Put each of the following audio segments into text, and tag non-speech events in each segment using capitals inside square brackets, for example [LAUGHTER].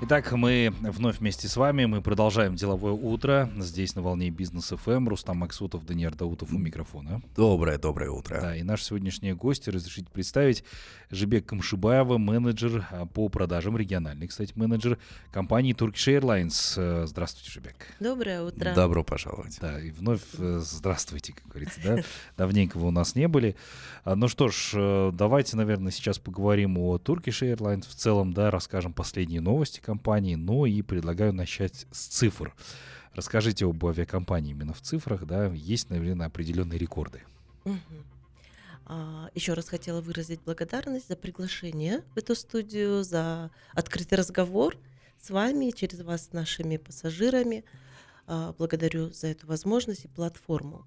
Итак, мы вновь вместе с вами. Мы продолжаем деловое утро. Здесь на волне бизнес ФМ. Рустам Максутов, Даниил Даутов у микрофона. Доброе, доброе утро. Да, и наш сегодняшний гость, разрешите представить, Жибек Камшибаева, менеджер а, по продажам, региональный, кстати, менеджер компании Turkish Airlines. Э, здравствуйте, Жибек. Доброе утро. Добро пожаловать. Да, и вновь э, здравствуйте, как говорится, да. Давненько вы у нас не были. А, ну что ж, э, давайте, наверное, сейчас поговорим о Turkish Airlines в целом, да, расскажем последние новости компании компании, но и предлагаю начать с цифр. Расскажите об авиакомпании именно в цифрах, да, есть, наверное, определенные рекорды. А, еще раз хотела выразить благодарность за приглашение в эту студию, за открытый разговор с вами, через вас с нашими пассажирами. А, благодарю за эту возможность и платформу.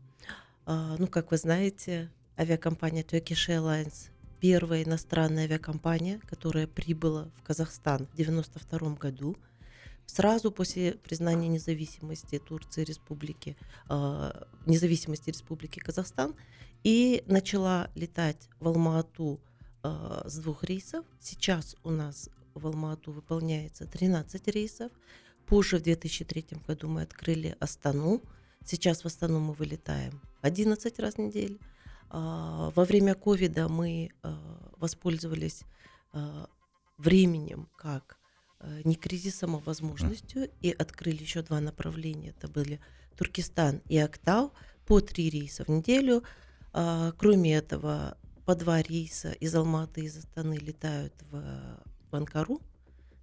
А, ну, как вы знаете, авиакомпания Turkish Airlines первая иностранная авиакомпания, которая прибыла в Казахстан в 1992 году, сразу после признания независимости Турции Республики, э, независимости Республики Казахстан, и начала летать в Алма-Ату э, с двух рейсов. Сейчас у нас в Алма-Ату выполняется 13 рейсов. Позже, в 2003 году, мы открыли Астану. Сейчас в Астану мы вылетаем 11 раз в неделю. А, во время ковида мы а, воспользовались а, временем как не кризисом, а возможностью, и открыли еще два направления. Это были Туркестан и Актау по три рейса в неделю. Кроме этого, по два рейса из Алматы и из Астаны летают в, в Анкару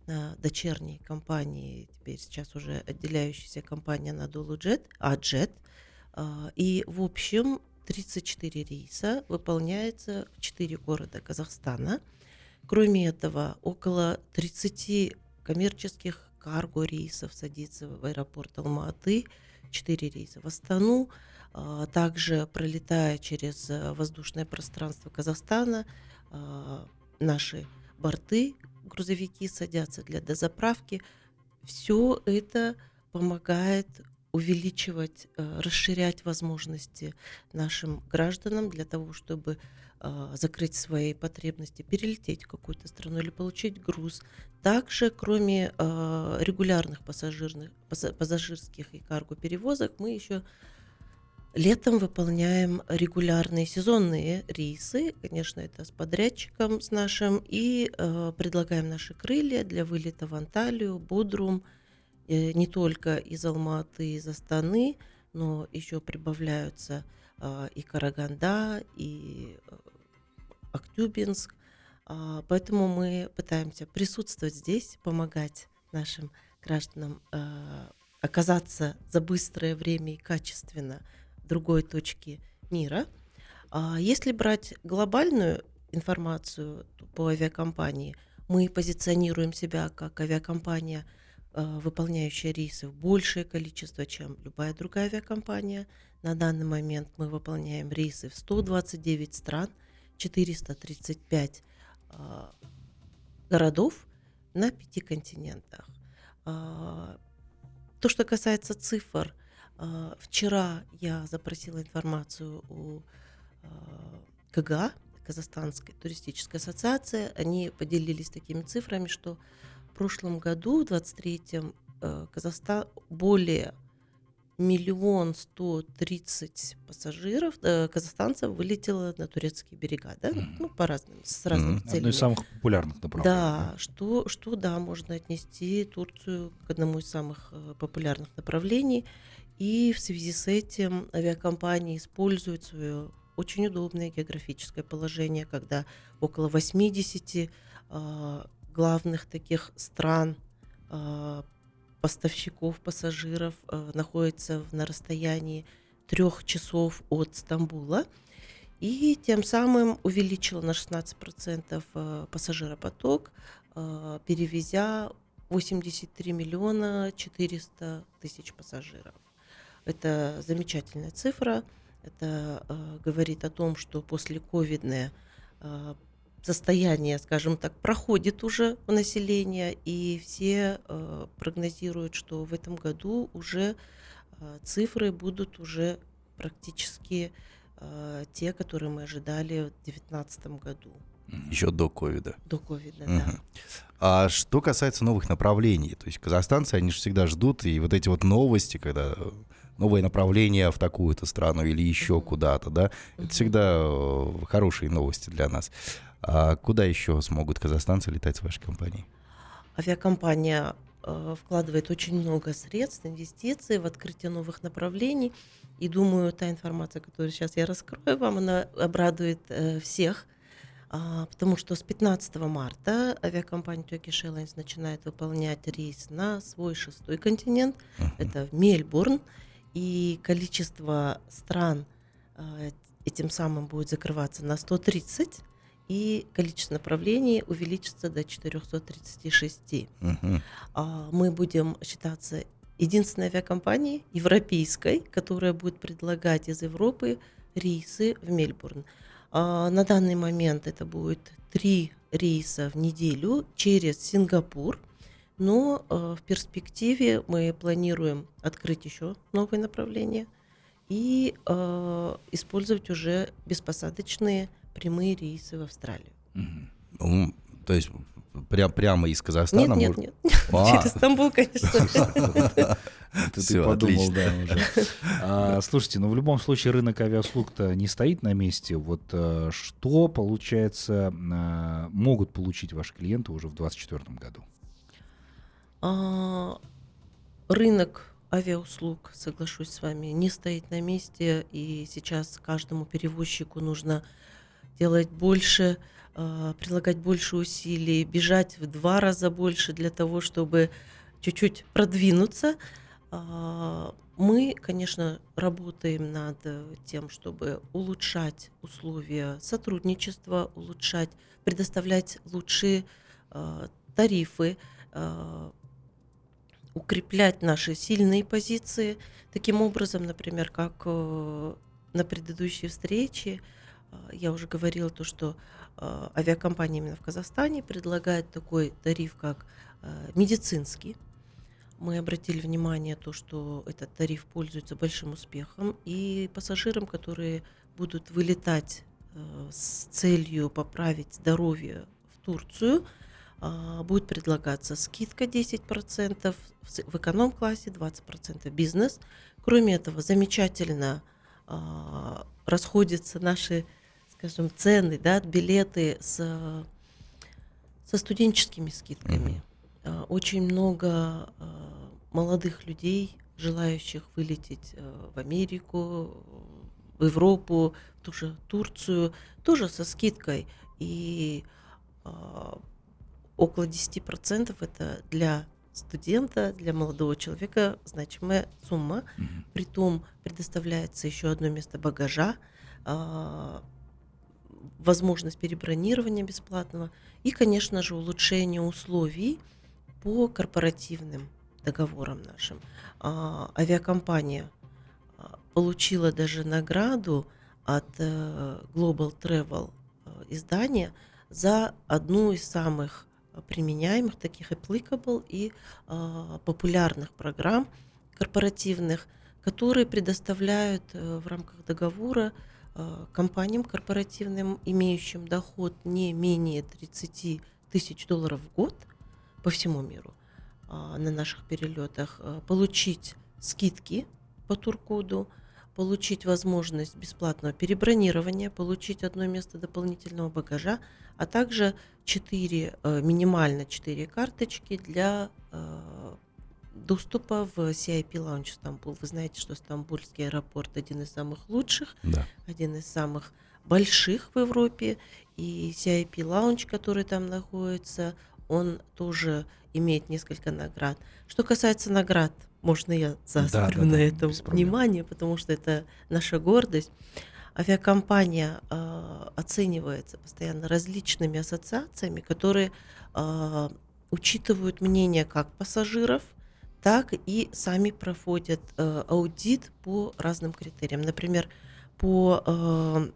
на дочерней компании, теперь сейчас уже отделяющейся компания Надолу Джет, Аджет. И, в общем, 34 рейса выполняется в 4 города Казахстана. Кроме этого, около 30 коммерческих карго рейсов садится в аэропорт Алма-Аты, 4 рейса в Астану, а, также пролетая через э, воздушное пространство Казахстана, а, наши борты, грузовики садятся для дозаправки. Все это помогает увеличивать, э, расширять возможности нашим гражданам для того, чтобы э, закрыть свои потребности, перелететь в какую-то страну или получить груз. Также, кроме э, регулярных пассажирных, пассажирских и карго-перевозок, мы еще летом выполняем регулярные сезонные рейсы, конечно, это с подрядчиком с нашим, и предлагаем наши крылья для вылета в Анталию, Будрум – не только из Алматы, из Астаны, но еще прибавляются а, и Караганда, и э, Актюбинск. А, поэтому мы пытаемся присутствовать здесь, помогать нашим гражданам а, оказаться за быстрое время и качественно в другой точке мира. Если брать глобальную информацию по авиакомпании, мы позиционируем себя как авиакомпания – Э, выполняющая рейсы в большее количество, чем любая другая авиакомпания. На данный момент мы выполняем рейсы в 129 стран, 435 э, городов на пяти континентах. Э, то, что касается цифр, вчера я запросила информацию у КГА, Казахстанской туристической ассоциации. Они поделились такими цифрами, что прошлом году, в 23-м, э, Казахстан более миллион сто тридцать пассажиров, э, казахстанцев вылетело на турецкие берега, да, mm-hmm. ну, по разным, с разными mm-hmm. целями. Одно из самых популярных направлений. Да, что, что, да, можно отнести Турцию к одному из самых э, популярных направлений, и в связи с этим авиакомпании используют свое очень удобное географическое положение, когда около 80 главных таких стран э, поставщиков пассажиров э, находится на расстоянии трех часов от Стамбула и тем самым увеличила на 16% э, пассажиропоток, перевезя 83 миллиона 400 тысяч пассажиров. Это замечательная цифра. Это говорит о том, что после ковидное э, состояние, скажем так, проходит уже у населения, и все э, прогнозируют, что в этом году уже э, цифры будут уже практически э, те, которые мы ожидали в 2019 году, Еще до ковида. до ковида, да. Мгм. А что касается новых направлений, то есть казахстанцы, они же всегда ждут, и вот эти вот новости, когда новые направления в такую-то страну или еще куда-то, да, это всегда э, хорошие новости для нас. А куда еще смогут казахстанцы летать с вашей компанией? Авиакомпания э, вкладывает очень много средств, инвестиций в открытие новых направлений. И думаю, та информация, которую сейчас я раскрою вам, она обрадует э, всех. А, потому что с 15 марта авиакомпания Turkish Airlines начинает выполнять рейс на свой шестой континент. Мгм. Это Мельбурн. И количество стран э, этим самым будет закрываться на 130. И количество направлений увеличится до 436. Мгм. А, Мы будем считаться единственной авиакомпанией европейской, которая будет предлагать из Европы рейсы в Мельбурн. А, На данный момент это будет три рейса в неделю через Сингапур, но э, в перспективе мы планируем открыть еще новые направления и э, использовать уже беспосадочные прямые рейсы в Австралию. Ну, то есть прям, прямо из Казахстана? Нет, нет, может- нет. [LAUGHS] А. Через Стамбул, конечно. [LAUGHS] Это [LAUGHS] ты Всё, подумал, отлично. да, уже. А, Слушайте, ну в любом случае рынок авиаслуг-то не стоит на месте. Вот э, что, получается, могут получить ваши клиенты уже в 2024 году? А, Рынок авиауслуг, соглашусь с вами, не стоит на месте, и сейчас каждому перевозчику нужно делать больше, а, прилагать больше усилий, бежать в два раза больше для того, чтобы чуть-чуть продвинуться. А, Мы, конечно, работаем над э, тем, чтобы улучшать условия сотрудничества, улучшать, предоставлять лучшие а, тарифы, укреплять наши сильные позиции. Таким образом, например, как э, на предыдущей встрече э, я уже говорила то, что э, авиакомпания именно в Казахстане предлагает такой тариф, как э, медицинский. Мы обратили внимание то, что этот тариф пользуется большим успехом, и пассажирам, которые будут вылетать с целью поправить здоровье в Турцию, а, будет предлагаться скидка 10%, в эконом-классе 20% бизнес. Кроме этого, замечательно а, расходятся наши, скажем, цены, да, билеты с, со студенческими скидками. А, Очень много а, молодых людей, желающих вылететь в Америку, в Европу, в ту же Турцию, тоже со скидкой. И а, около 10% это для студента, для молодого человека значимая сумма. Мгм. Притом предоставляется еще одно место багажа, а, возможность перебронирования бесплатного и, конечно же, улучшение условий по корпоративным договорам нашим. А, Авиакомпания а, получила даже награду от э, Global Travel э, издания за одну из самых применяемых, таких applicable и а, популярных программ корпоративных, которые предоставляют э, в рамках договора э, компаниям корпоративным, имеющим доход не менее 30 тысяч долларов в год по всему миру а, на наших перелетах, получить скидки по туркоду, получить возможность бесплатного перебронирования, получить одно место дополнительного багажа, а также 4, минимально 4 карточки для э, доступа в CIP Lounge Стамбул. Вы знаете, что Стамбульский аэропорт один из самых лучших, Да. один из самых больших в Европе, и CIP Lounge, который там находится, он тоже имеет несколько наград. Что касается наград, можно я заострю да, на да, этом внимание, потому что это наша гордость. Авиакомпания э, оценивается постоянно различными ассоциациями, которые э, учитывают мнение как пассажиров, так и сами проводят э, аудит по разным критериям. Например, по э,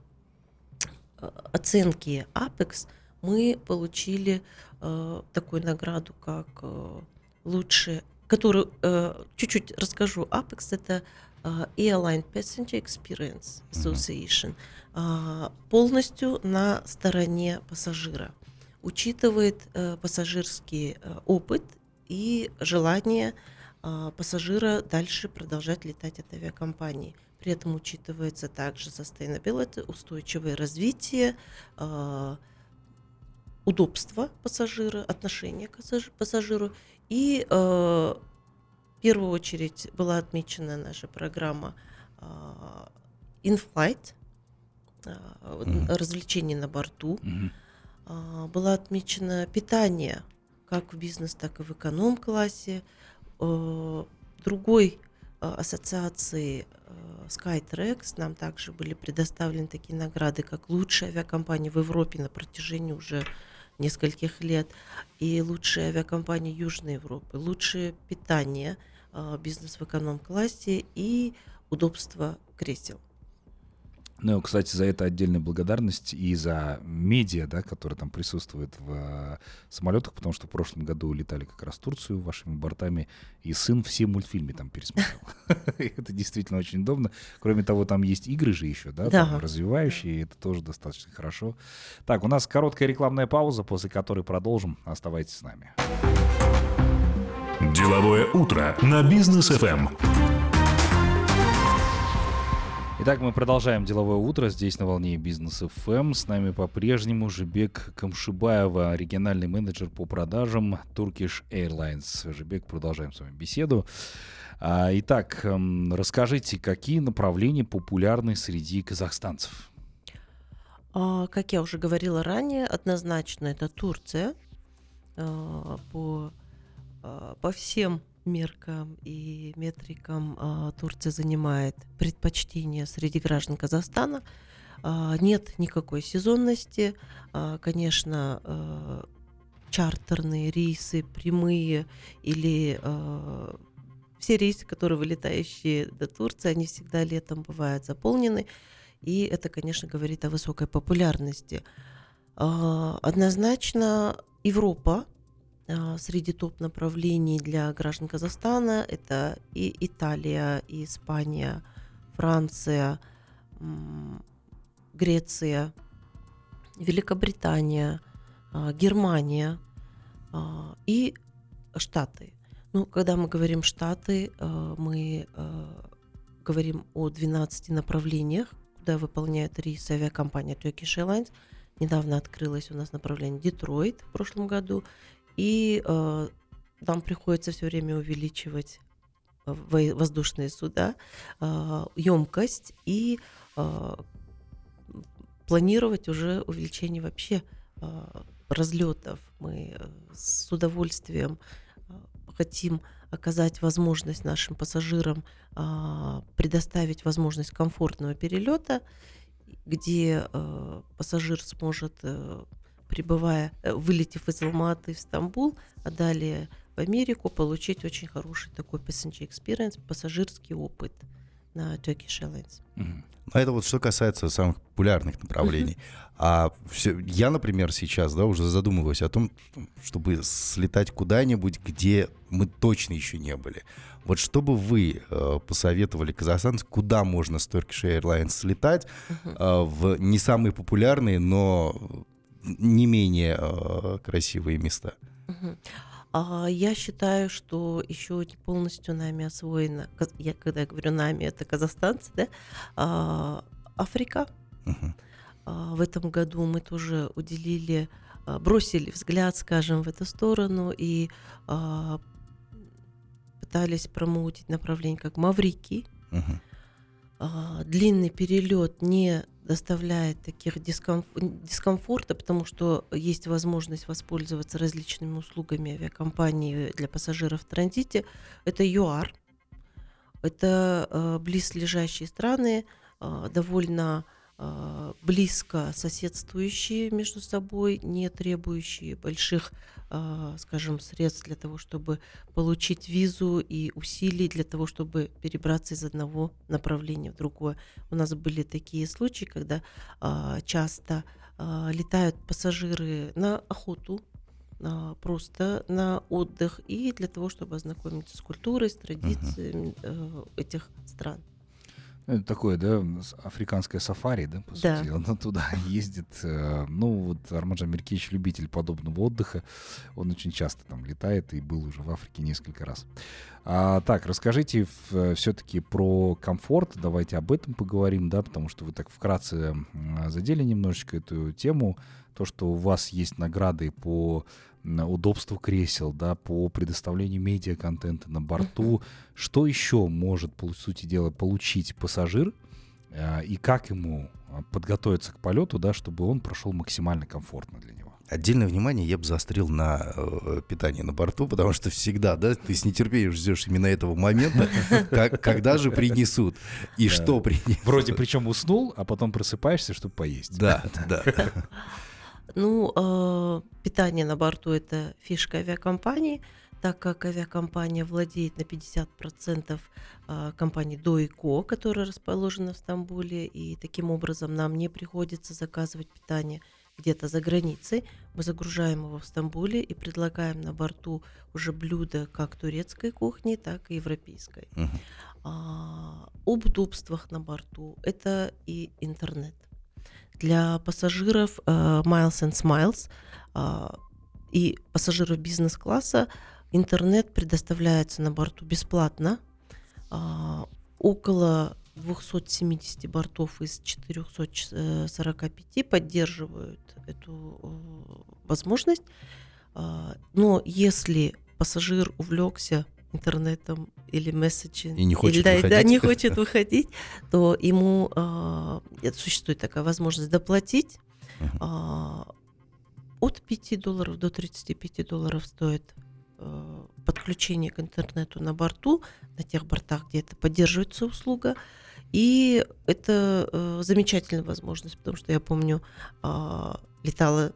оценке Apex мы получили э, такую награду, как э, лучшее, которую э, чуть-чуть расскажу. Apex это а, Airline Passenger Experience Association а, полностью на стороне пассажира, учитывает э, пассажирский э, опыт и желание а, пассажира дальше продолжать летать от авиакомпании. При этом учитывается также sustainability, устойчивое развитие, а, удобство пассажира, отношение к пассаж- пассажиру. И э, в первую очередь была отмечена наша программа а, in-flight, вот, Мгм. развлечений на борту. Мгм. А, Было отмечено питание как в бизнес, так и в эконом-классе. Э, Другой э, ассоциации э, Skytrax нам также были предоставлены такие награды, как лучшая авиакомпания в Европе на протяжении уже нескольких лет и лучшая авиакомпания Южной Европы, лучшее питание, э, бизнес в эконом-классе и удобство кресел. Ну, кстати, за это отдельная благодарность и за медиа, да, которые там присутствуют в э, самолетах, потому что в прошлом году летали как раз в Турцию вашими бортами, и сын все мультфильмы там пересмотрел. [LAUGHS] Это действительно очень удобно. Кроме того, там есть игры же еще, да, развивающие, и это тоже достаточно хорошо. Так, у нас короткая рекламная пауза, после которой продолжим. Оставайтесь с нами. Деловое утро на бизнес Эм. Итак, мы продолжаем деловое утро здесь на волне бизнес ФМ. С нами по-прежнему Жибек Камшибаева, региональный менеджер по продажам Turkish Airlines. Жибек, продолжаем с вами беседу. А, Итак, эм, расскажите, какие направления популярны среди казахстанцев? А, Как я уже говорила ранее, однозначно это Турция. А, По, по всем меркам и метрикам а, Турция занимает предпочтение среди граждан Казахстана. А, Нет никакой сезонности. А, Конечно, чартерные рейсы, прямые или все рейсы, которые вылетающие до Турции, они всегда летом бывают заполнены. И это, конечно, говорит о высокой популярности. Однозначно Европа среди топ-направлений для граждан Казахстана это и Италия, и Испания, Франция, Греция, Великобритания, а, Германия а, и Штаты. Ну, когда мы говорим Штаты, а, мы а, говорим о 12 направлениях, куда выполняет рейсы авиакомпания Turkish Airlines. Недавно открылось у нас направление Детройт в прошлом году. И э, нам приходится все время увеличивать э, во- воздушные суда, емкость и э, планировать уже увеличение вообще э, разлетов. Мы э, с удовольствием хотим оказать возможность нашим пассажирам а, предоставить возможность комфортного перелета, где э, пассажир сможет, прибывая, э, вылетев из Алматы в Стамбул, а далее в Америку, получить очень хороший такой passenger experience, пассажирский опыт на Turkish Airlines. Ну, это вот что касается самых популярных направлений. А всё- я, например, сейчас, да, уже задумываюсь о том, чтобы слетать куда-нибудь, где мы точно еще не были. Вот что бы вы э, посоветовали казахстанцам, куда можно с Turkish Airlines слетать э, в не самые популярные, но не менее э, красивые места? А, Я считаю, что еще не полностью нами освоена, каз- я когда я говорю нами, это казахстанцы, да, а, Африка. А, В этом году мы тоже уделили, бросили взгляд, скажем, в эту сторону и пытались промоутить направление как Маврикий. Мгм. А, Длинный перелет не доставляет таких дискомф- дискомфорта, потому что есть возможность воспользоваться различными услугами авиакомпании для пассажиров в транзите. Это ЮАР. Это э, близлежащие страны, э, довольно э, близко соседствующие между собой, не требующие больших, э, скажем, средств для того, чтобы получить визу и усилий для того, чтобы перебраться из одного направления в другое. У нас были такие случаи, когда а, часто а, летают пассажиры на охоту, а, просто на отдых и для того, чтобы ознакомиться с культурой, с традициями э, этих стран. Это такое, да, африканское сафари, да, по Да. сути. [LAUGHS] Он туда [LAUGHS] ездит. э, Ну, вот Армаджан Меркевич любитель подобного отдыха. Он очень часто там летает и был уже в Африке несколько раз. А, так, расскажите все-таки про комфорт. Давайте об этом поговорим, да, потому что вы так вкратце задели немножечко эту тему. То, что у вас есть награды по м, удобству кресел, да, по предоставлению медиа-контента на борту. Что еще может, по сути дела, получить пассажир э, и как ему э, подготовиться к полету, да, чтобы он прошел максимально комфортно для него? Отдельное внимание я бы заострил на э, питании на борту, потому что всегда, да, ты с нетерпением ждешь именно этого момента, [LAUGHS] как- когда же принесут и Да. что принесут. Вроде причем уснул, а потом просыпаешься, чтобы поесть. Да, [LAUGHS] да. Ну, э, питание на борту это фишка авиакомпании, так как авиакомпания владеет на 50% э, компании До которая расположена в Стамбуле, и таким образом нам не приходится заказывать питание где-то за границей. Мы загружаем его в Стамбуле и предлагаем на борту уже блюда как турецкой кухни, так и европейской. Мгм. А, об удобствах на борту это и интернет. Для пассажиров э, Miles and Smiles а, и пассажиров бизнес-класса интернет предоставляется на борту бесплатно. А, около 270 бортов из 445 поддерживают эту э, возможность. А, Но если пассажир увлекся интернетом или месседжем, И не хочет или, да, и- да, выходить. не хочет выходить, то ему это существует такая возможность доплатить. А, от 5 долларов до 35 долларов стоит э, подключение к интернету на борту, на тех бортах, где это поддерживается услуга. И это э, замечательная возможность, потому что я помню, а, летала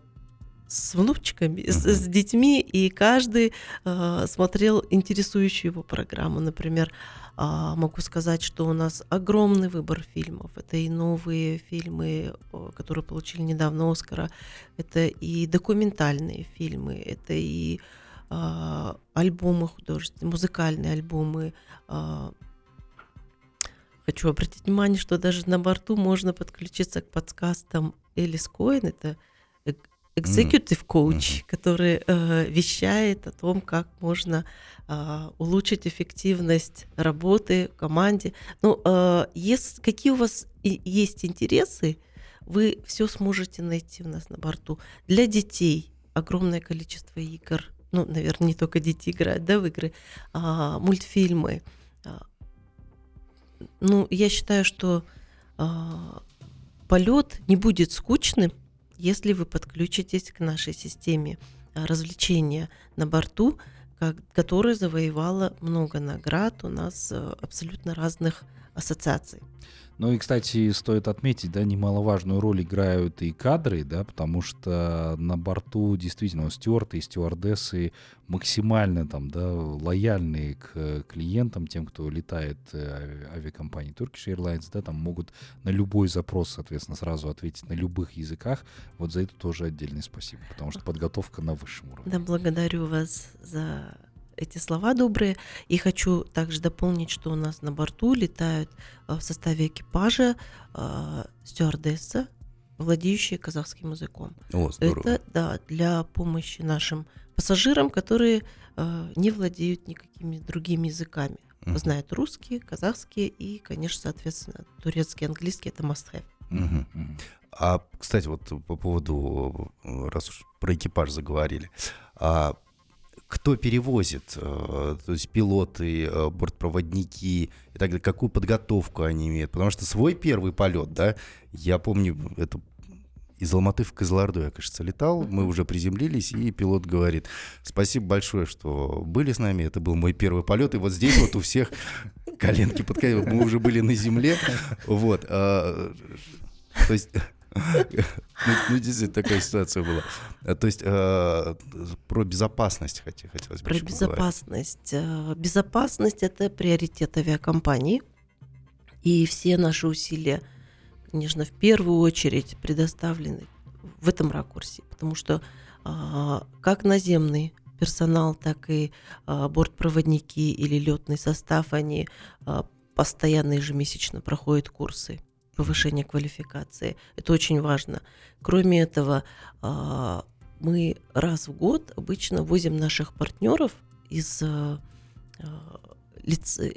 с внучками, с, Мгм. с детьми, и каждый э, смотрел интересующую его программу. Например, а, могу сказать, что у нас огромный выбор фильмов. Это и новые фильмы, которые получили недавно Оскара, это и документальные фильмы, это и а, альбомы художественные, музыкальные альбомы. а. Хочу обратить внимание, что даже на борту можно подключиться к подкастам Элис Коин, это executive coach, который э, вещает о том, как можно а, улучшить эффективность работы в команде. Ну, э, ес- какие у вас и- есть интересы, вы все сможете найти у нас на борту. Для детей огромное количество игр. Ну, наверное, не только дети играют, да, в игры, а, мультфильмы. А, Ну, я считаю, что а, полет не будет скучным, если вы подключитесь к нашей системе а, развлечения на борту, которая завоевала много наград у нас э, абсолютно разных ассоциаций. Ну и, кстати, стоит отметить, да, немаловажную роль играют и кадры, да, потому что на борту действительно стюарты и стюардессы максимально там, да, лояльные к клиентам, тем, кто летает э, авиакомпании Turkish Airlines, да, там могут на любой запрос, соответственно, сразу ответить на любых языках. Вот за это тоже отдельное спасибо, потому что подготовка на высшем уровне. Да, благодарю вас за эти слова добрые. И хочу также дополнить, что у нас на борту летают э, в составе экипажа э, стюардесса, владеющая казахским языком. О, здорово. Это да, для помощи нашим пассажирам, которые э, не владеют никакими другими языками. Мгм. Знают русский, казахский и, конечно, соответственно, турецкий, английский это must have. Мгм. А, кстати, вот по поводу, раз уж про экипаж заговорили, а кто перевозит, э, то есть пилоты, э, бортпроводники и так далее, какую подготовку они имеют? Потому что свой первый полет, да, я помню, это из Алматы в Кызылорду я, кажется, летал, мы уже приземлились, и пилот говорит, спасибо большое, что были с нами, это был мой первый полет, и вот здесь вот у всех коленки подкатили, мы уже были на земле, вот, а, то есть... Ну, ну, действительно, такая ситуация была. А, То есть э, про безопасность хотелось бы Про безопасность. Э, Безопасность это приоритет авиакомпании. И все наши усилия, конечно, в первую очередь предоставлены в этом ракурсе. Потому что как наземный персонал, так и бортпроводники или летный состав, они постоянно ежемесячно проходят курсы повышения квалификации. Это очень важно. Кроме этого, а, мы раз в год обычно возим наших партнеров из а, а, лиц, э,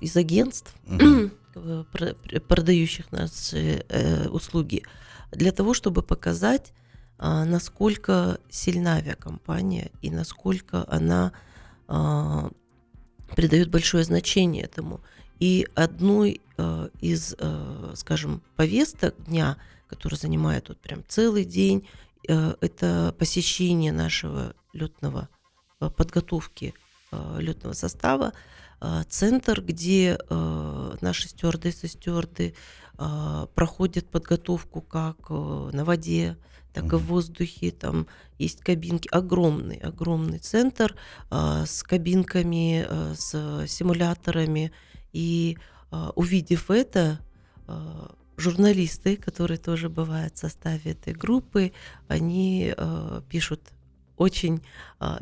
из агентств, [CLEARS THROAT] э, пр- продающих наши э, услуги, для того, чтобы показать, насколько сильна авиакомпания и насколько она придает большое значение этому. И одной э, из, э, скажем, повесток дня, которая занимает вот прям целый день, э, это посещение нашего летного подготовки летного состава, центр, где наши стюардессы, стюарды проходят подготовку как на воде, так и в воздухе. Там есть кабинки, огромный, огромный центр с кабинками, с симуляторами. И а, увидев это, а, журналисты, которые тоже бывают в составе этой группы, они а, пишут очень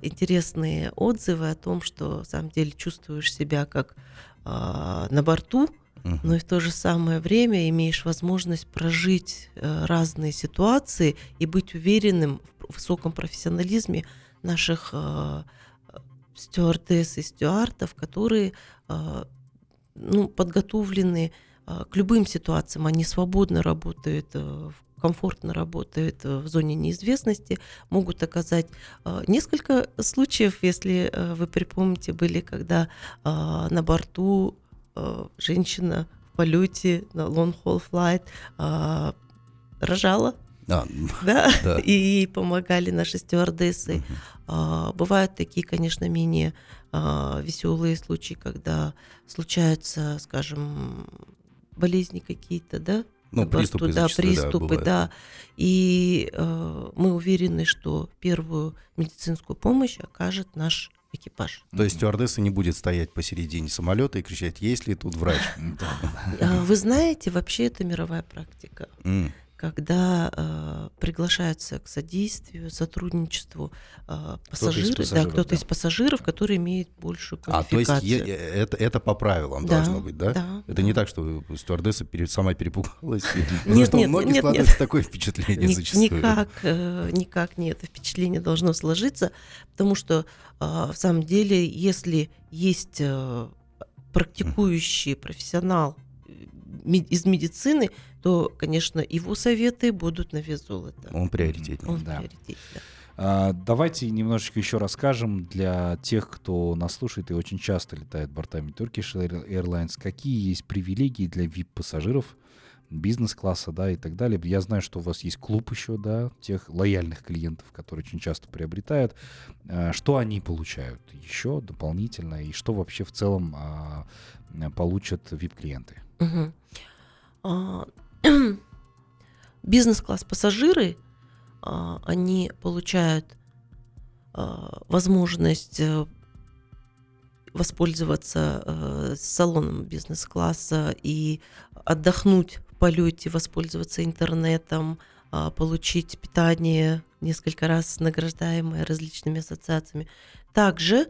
интересные отзывы о том, что на самом деле чувствуешь себя как на борту, Мгм. но и в то же самое время имеешь возможность прожить э, разные ситуации и быть уверенным в высоком профессионализме наших э, стюардесс и стюартов, которые э, ну, подготовлены э, к любым ситуациям, они свободно работают, э, комфортно работают э, в зоне неизвестности, могут оказать э, несколько случаев, если э, вы припомните, были, когда э, на борту женщина в полете на long haul flight рожала, А, да, Да. [LAUGHS] и ей помогали наши стюардессы. мгм. А, Бывают такие, конечно, менее веселые случаи, когда случаются, скажем, болезни какие-то, да? Ну, приступы да, зачастую, да, приступы, бывают. да. И э, мы уверены, что первую медицинскую помощь окажет наш экипаж. То есть стюардесса не будет стоять посередине самолета и кричать, есть ли тут врач? Да, [LAUGHS] да. А Вы знаете, вообще это мировая практика. Когда э, приглашаются к содействию, сотрудничеству э, пассажиры, да, пассажиров, кто-то да. из пассажиров, который имеет большую А, то есть квалификацию. е- э, это, это по правилам Да, должно быть, да? да, Это не да. так, что стюардесса перед, сама перепугалась. [LAUGHS] Нет, что у нет, многих нет, складывается такое впечатление Ни- зачастую. никак, э, никак не это впечатление должно сложиться, потому что э, в самом деле, если есть э, практикующий профессионал из медицины, то, конечно, его советы будут на вес золота. Он приоритетнее. Он да. приоритет, да. А, Давайте немножечко еще расскажем для тех, кто нас слушает и очень часто летает бортами Turkish Air- Airlines, какие есть привилегии для VIP-пассажиров, бизнес-класса, да, и так далее. Я знаю, что у вас есть клуб еще, да, тех лояльных клиентов, которые очень часто приобретают. А, Что они получают еще дополнительно, и что вообще в целом а, получат VIP-клиенты? А, [CLEARS THROAT] Бизнес-класс пассажиры, а, они получают а, возможность э, воспользоваться э, салоном бизнес-класса и отдохнуть в полете, воспользоваться интернетом, получить питание несколько раз награждаемое различными ассоциациями. Также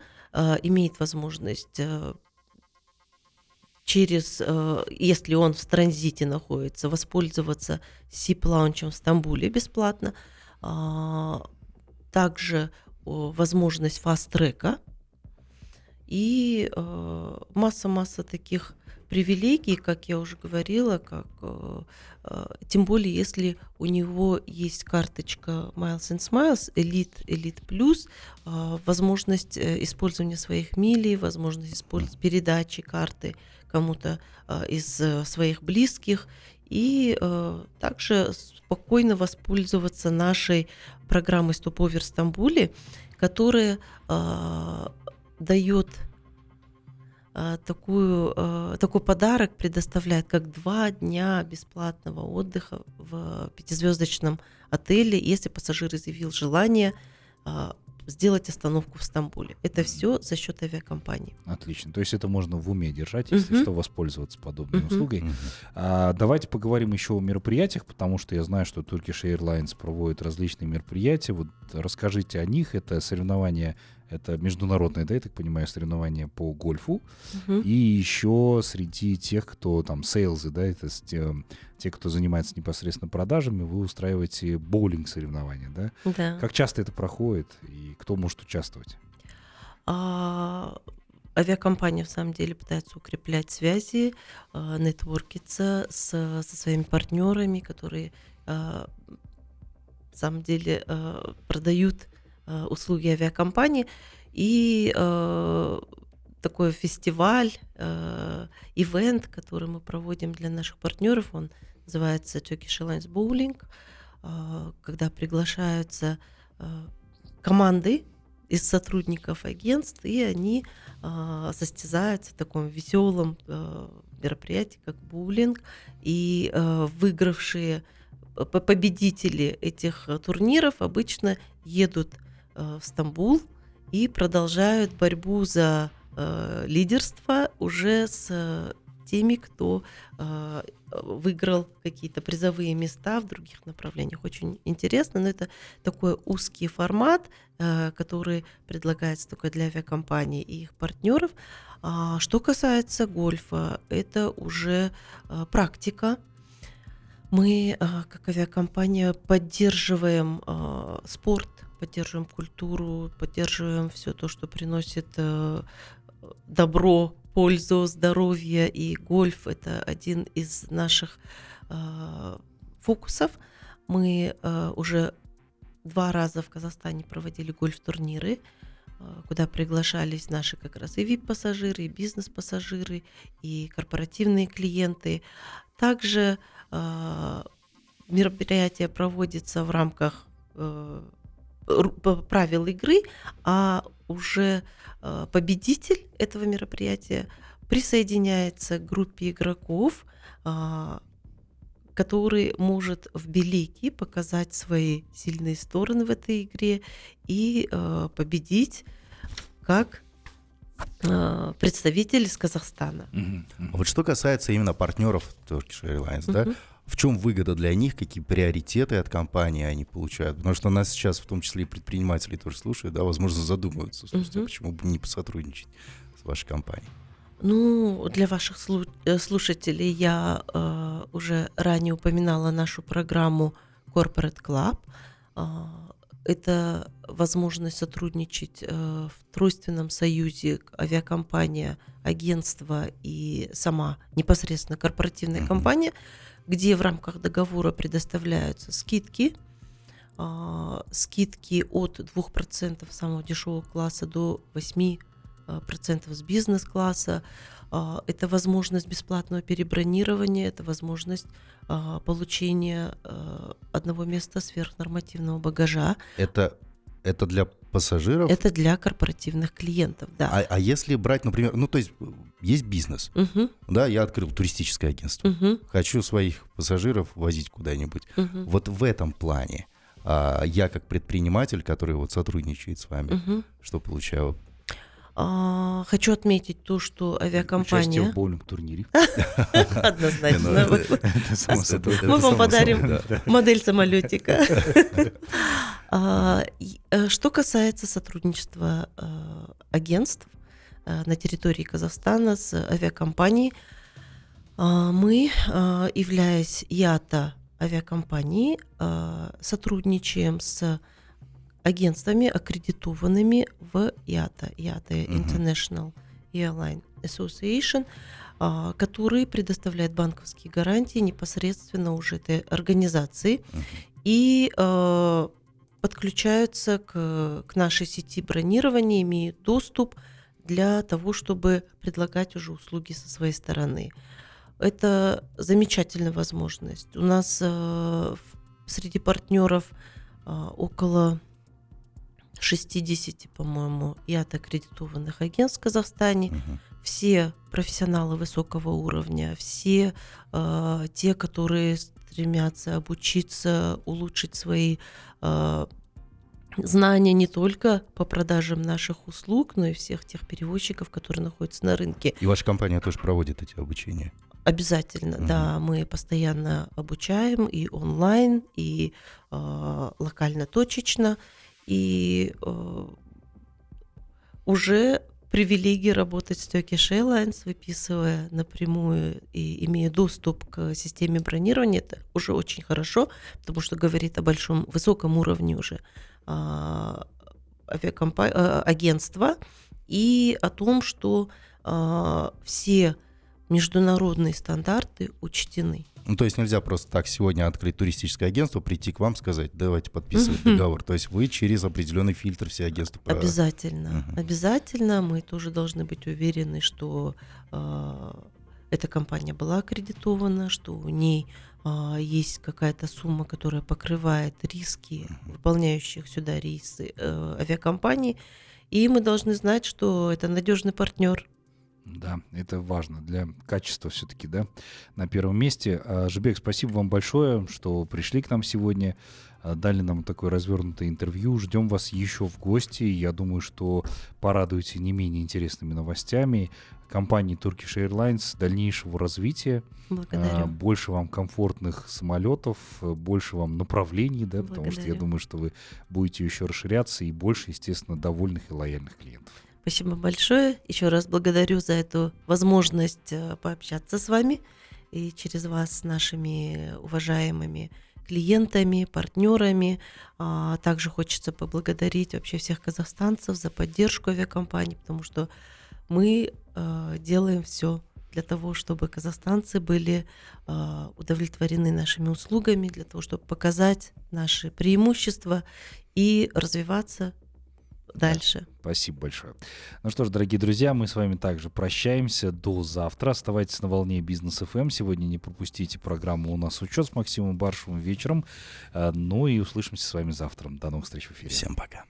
имеет возможность э, через, э, если он в транзите находится, воспользоваться SIP-лаунчем в Стамбуле бесплатно. А, Также возможность фаст-трека и э, масса-масса таких привилегий, как я уже говорила, как, э, э, тем более если у него есть карточка Miles and Smiles, Elite, Elite Plus, э, возможность использования своих милей, возможность использовать передачи карты кому-то э, из своих близких. И также спокойно воспользоваться нашей программой Stopover в Стамбуле, которая э, дает э, такую, э, такой подарок, предоставляет как два дня бесплатного отдыха в пятизвездочном отеле, если пассажир изъявил желание э, сделать остановку в Стамбуле. Это все за счет авиакомпании. Отлично. То есть это можно в уме держать, если Мгм. что, воспользоваться подобной Мгм. услугой. Мгм. А, давайте поговорим еще о мероприятиях, потому что я знаю, что Turkish Airlines проводит различные мероприятия. Вот расскажите о них. Это соревнования Это международное, да, я так понимаю, соревнование по гольфу. Мгм. И еще среди тех, кто там сейлзы, да, это те, те, кто занимается непосредственно продажами, вы устраиваете боулинг соревнования, да? Да. Как часто это проходит и кто может участвовать? А, авиакомпания в самом деле пытается укреплять связи, а, нетворкиться с, со своими партнерами, которые а, в самом деле а, продают услуги авиакомпании. И а, такой фестиваль, а, ивент, который мы проводим для наших партнеров, он называется Turkish Airlines Bowling, когда приглашаются команды из сотрудников агентств, и они а, состязаются в таком веселом а, мероприятии, как боулинг, и а, выигравшие победители этих турниров обычно едут в Стамбул и продолжают борьбу за а, лидерство уже с а, теми, кто выиграл какие-то призовые места в других направлениях. Очень интересно, но это такой узкий формат, э, который предлагается только для авиакомпаний и их партнеров. А Что касается гольфа, это уже э, практика. Мы, э, как авиакомпания, поддерживаем э, спорт, поддерживаем культуру, поддерживаем все то, что приносит э, добро, пользу, здоровье. И гольф это один из наших э, фокусов. Мы э, уже два раза в Казахстане проводили гольф-турниры, э, куда приглашались наши как раз и VIP-пассажиры, и бизнес-пассажиры, и корпоративные клиенты. Также э, мероприятие проводится в рамках э, правил игры, а уже э, победитель этого мероприятия присоединяется к группе игроков, а, который может в белике показать свои сильные стороны в этой игре и э, победить как э, представитель из Казахстана. А Вот что касается именно партнеров Turkish Airlines, да, Мгм. В чем выгода для них, какие приоритеты от компании они получают? Потому что нас сейчас, в том числе и предприниматели тоже слушают, да, возможно, задумываются, слушайте, а Мгм. почему бы не посотрудничать с вашей компанией? Ну, для ваших э, слушателей я э, уже ранее упоминала нашу программу Corporate Club. А, это возможность сотрудничать э, в тройственном союзе авиакомпания, агентство и сама непосредственно корпоративная Мгм. компания, где в рамках договора предоставляются скидки, а, скидки от 2% самого дешевого класса до 8% а, процентов с бизнес-класса. А, Это возможность бесплатного перебронирования, это возможность а, получения одного места сверхнормативного багажа. Это, это для пассажиров? Это для корпоративных клиентов, да. А, а если брать, например, ну то есть есть бизнес, Мгм, да, я открыл туристическое агентство, мгм, хочу своих пассажиров возить куда-нибудь. мгм, Вот в этом плане а, я как предприниматель, который вот сотрудничает с вами, мгм. что получаю? А, Хочу отметить то, что Участие авиакомпания... в боулинг-турнире. [LAUGHS] Однозначно. Ну, Мы вам подарим модель самолетика. [LAUGHS] А, э, Что касается сотрудничества э, агентств э, на территории Казахстана с авиакомпанией, а, мы, являясь ИАТА авиакомпанией, сотрудничаем с агентствами, аккредитованными в ИАТА, ИАТА Мгм. International Airline Association, а, которые предоставляют банковские гарантии непосредственно уже этой организации и э, подключаются к, к нашей сети бронирования, имеют доступ для того, чтобы предлагать уже услуги со своей стороны. Это замечательная возможность. У нас э, среди партнеров э, около 60, по-моему, ИАТ аккредитованных агентств в Казахстане Мгм. все профессионалы высокого уровня, все э, те, которые стремятся обучиться, улучшить свои э, знания не только по продажам наших услуг, но и всех тех перевозчиков, которые находятся на рынке. И ваша компания тоже проводит эти обучения? Обязательно, Мгм. да, мы постоянно обучаем и онлайн, и э, локально точечно, и э, уже привилегии работать с Turkish Airlines, выписывая напрямую и имея доступ к системе бронирования, это уже очень хорошо, потому что говорит о большом, высоком уровне уже а, а, агентства и о том, что а, все международные стандарты учтены. Ну, то есть нельзя просто так сегодня открыть туристическое агентство, прийти к вам, сказать, давайте подписывать договор. То есть вы через определенный фильтр все агентства... Обязательно, Мгм. обязательно. Мы тоже должны быть уверены, что а, эта компания была аккредитована, что у ней а, есть какая-то сумма, которая покрывает риски выполняющих сюда рейсы э, авиакомпаний. И мы должны знать, что это надежный партнер. Да, это важно для качества все-таки, да, на первом месте. А, Жибек, спасибо вам большое, что пришли к нам сегодня, а, дали нам такое развернутое интервью. Ждем вас еще в гости. Я думаю, что порадуете не менее интересными новостями компании Turkish Airlines дальнейшего развития. А, Благодарю. Больше вам комфортных самолетов, больше вам направлений, да, потому что я Благодарю. думаю, что вы будете еще расширяться и больше, естественно, довольных и лояльных клиентов. Спасибо большое. Еще раз благодарю за эту возможность э, пообщаться с вами и через вас с нашими уважаемыми клиентами, партнерами. А Также хочется поблагодарить вообще всех казахстанцев за поддержку авиакомпании, потому что мы э, делаем все для того, чтобы казахстанцы были э, удовлетворены нашими услугами, для того, чтобы показать наши преимущества и развиваться дальше. Спасибо большое. Ну что ж, дорогие друзья, мы с вами также прощаемся до завтра. Оставайтесь на волне Бизнес ФМ. Сегодня не пропустите программу «У нас учет» с Максимом Баршевым вечером. Э, Ну и услышимся с вами завтра. До новых встреч в эфире. Всем пока.